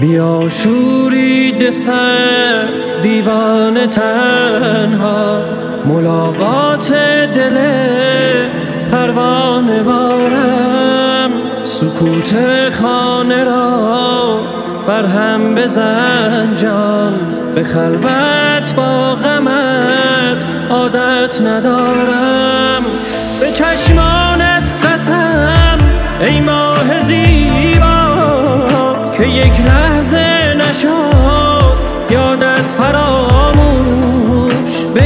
بیا شورید سر دیوان تنها ملاقات دل پروانه بارم سکوت خانه را بر هم بزن جان به خلوت با غمت عادت ندارم. به چشمانت قسم ای ماه زیبا که یک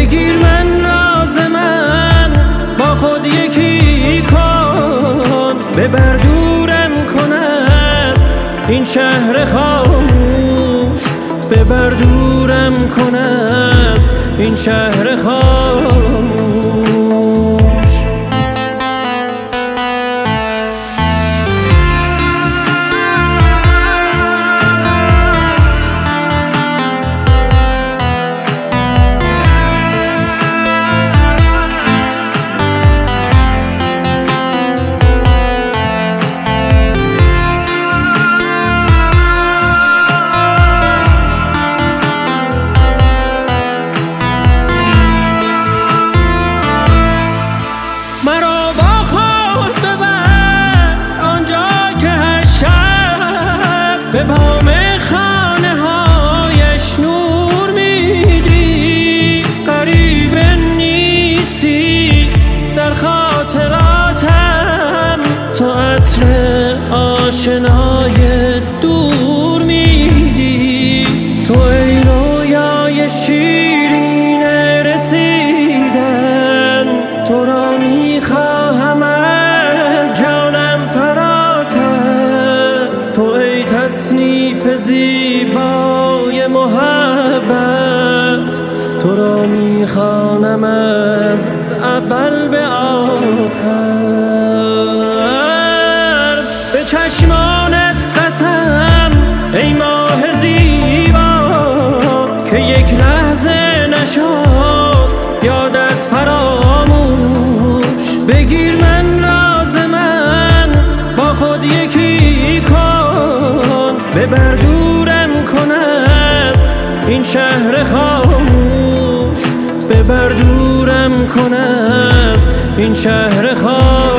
بگیر من راز من. با خود یکی کن. ببر دورم کند. این شهر خاموش. ببر دورم کند. این شهر خاموش. به بام خانه هایش نور میدی. قریب نیستی. در خاطراتم تو عطر آشنای زیبای محبت. تو را می‌خوانم از اول به آخر. به چشمانت قسم ای ماه زیبا که یک لحظه نشد یادت فراموش. بگیر من راز من با خود یکی خاموش ببر دورم کند این شهر خاموش.